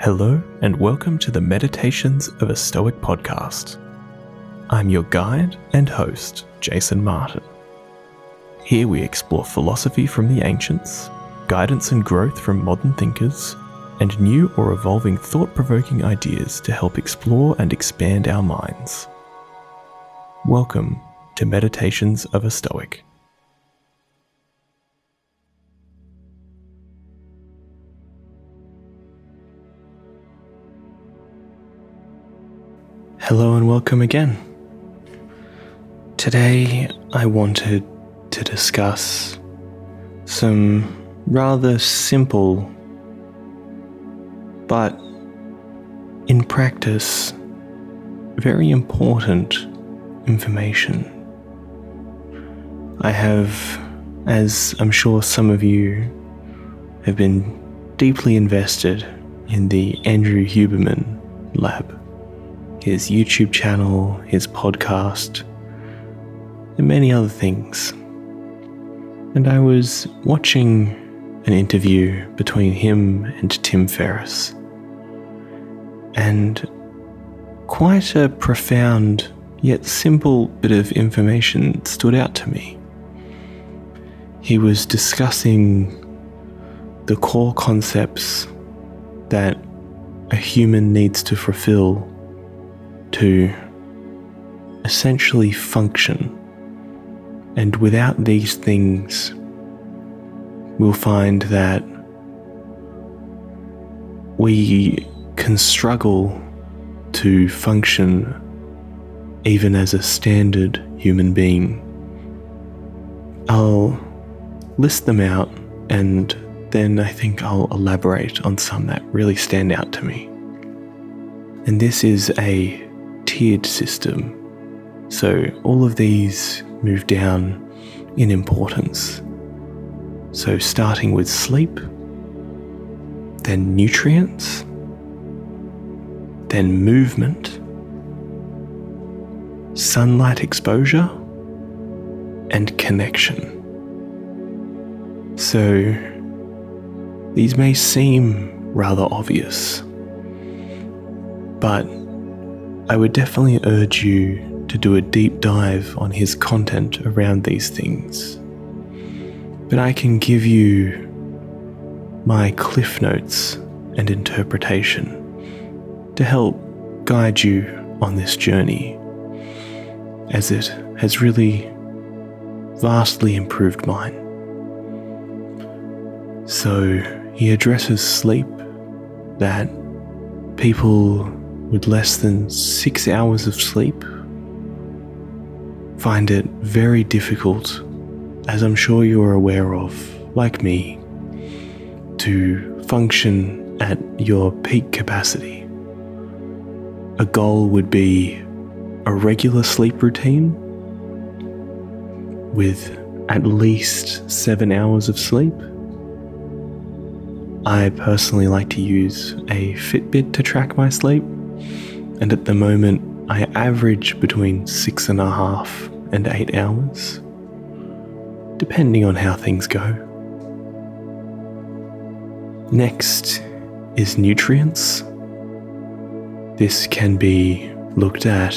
Hello, and welcome to the Meditations of a Stoic podcast. I'm your guide and host, Jason Martin. Here we explore philosophy from the ancients, guidance and growth from modern thinkers, and new or evolving thought provoking ideas to help explore and expand our minds. Welcome to Meditations of a Stoic. Hello and welcome again. Today I wanted to discuss some rather simple but in practice very important information. I have, as I'm sure some of you have been deeply invested in the Andrew Huberman lab his YouTube channel, his podcast, and many other things. And I was watching an interview between him and Tim Ferriss, and quite a profound yet simple bit of information stood out to me. He was discussing the core concepts that a human needs to fulfill to essentially function. And without these things, we'll find that we can struggle to function even as a standard human being. I'll list them out and then I think I'll elaborate on some that really stand out to me. And this is a tiered system. So all of these move down in importance. So starting with sleep, then nutrients, then movement, sunlight exposure, and connection. So these may seem rather obvious, but I would definitely urge you to do a deep dive on his content around these things. But I can give you my cliff notes and interpretation to help guide you on this journey, as it has really vastly improved mine. So he addresses sleep, that people with less than six hours of sleep find it very difficult, as I'm sure you are aware of, like me, to function at your peak capacity. A goal would be a regular sleep routine with at least seven hours of sleep. I personally like to use a Fitbit to track my sleep and at the moment I average between six and a half and eight hours, depending on how things go. Next is nutrients. This can be looked at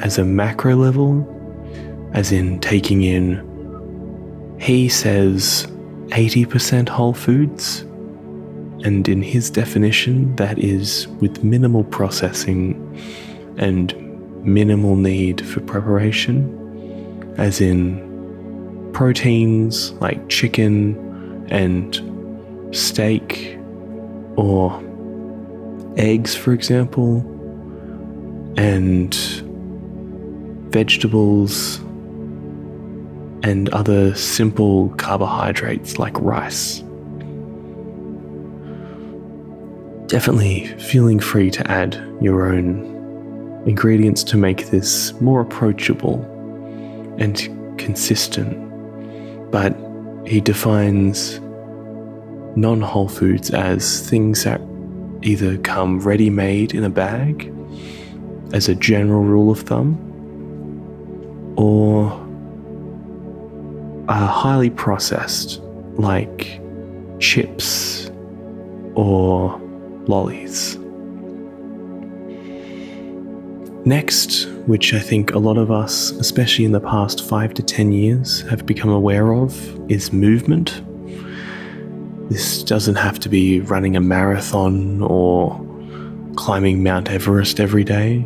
as a macro level, as in taking in, he says, 80% whole foods and in his definition, that is with minimal processing and minimal need for preparation, as in proteins like chicken and steak or eggs, for example, and vegetables and other simple carbohydrates like rice. Definitely feeling free to add your own ingredients to make this more approachable and consistent. But he defines non whole foods as things that either come ready made in a bag, as a general rule of thumb, or are highly processed, like chips or lollies. Next, which I think a lot of us, especially in the past five to ten years, have become aware of, is movement. This doesn't have to be running a marathon or climbing Mount Everest every day.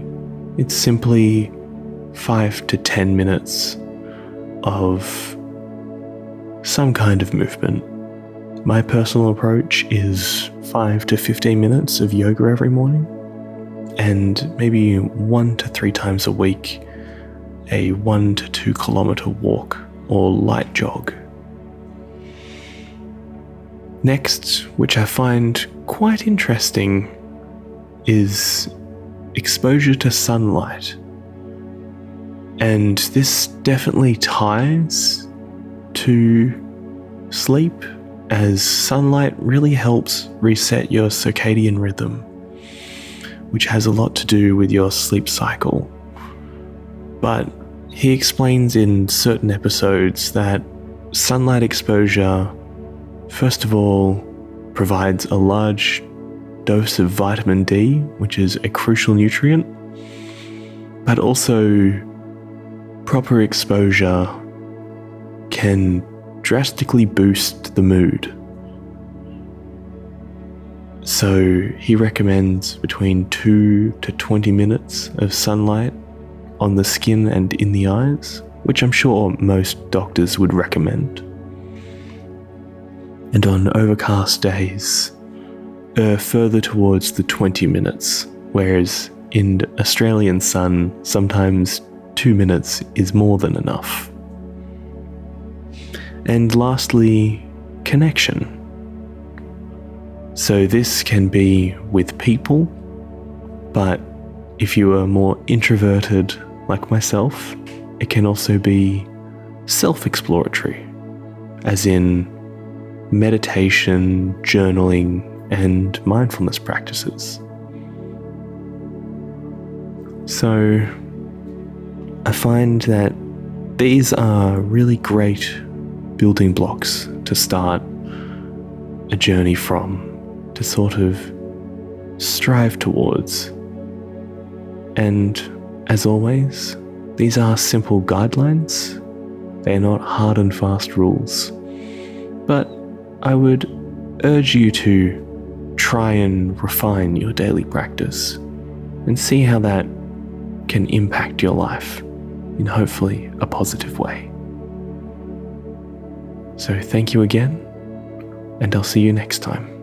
It's simply five to ten minutes of some kind of movement. My personal approach is 5 to 15 minutes of yoga every morning, and maybe one to three times a week, a one to two kilometer walk or light jog. Next, which I find quite interesting, is exposure to sunlight. And this definitely ties to sleep, as sunlight really helps reset your circadian rhythm, which has a lot to do with your sleep cycle. But he explains in certain episodes that sunlight exposure, first of all, provides a large dose of vitamin D, which is a crucial nutrient, but also proper exposure can drastically boost the mood. So he recommends between 2 to 20 minutes of sunlight on the skin and in the eyes, which I'm sure most doctors would recommend. And on overcast days, err further towards the 20 minutes, whereas in Australian sun, sometimes two minutes is more than enough. And lastly, connection. So, this can be with people, but if you are more introverted like myself, it can also be self exploratory, as in meditation, journaling, and mindfulness practices. So, I find that these are really great building blocks to start a journey from, to sort of strive towards. And as always, these are simple guidelines, they are not hard and fast rules. But I would urge you to try and refine your daily practice and see how that can impact your life in hopefully a positive way. So, thank you again, and I'll see you next time.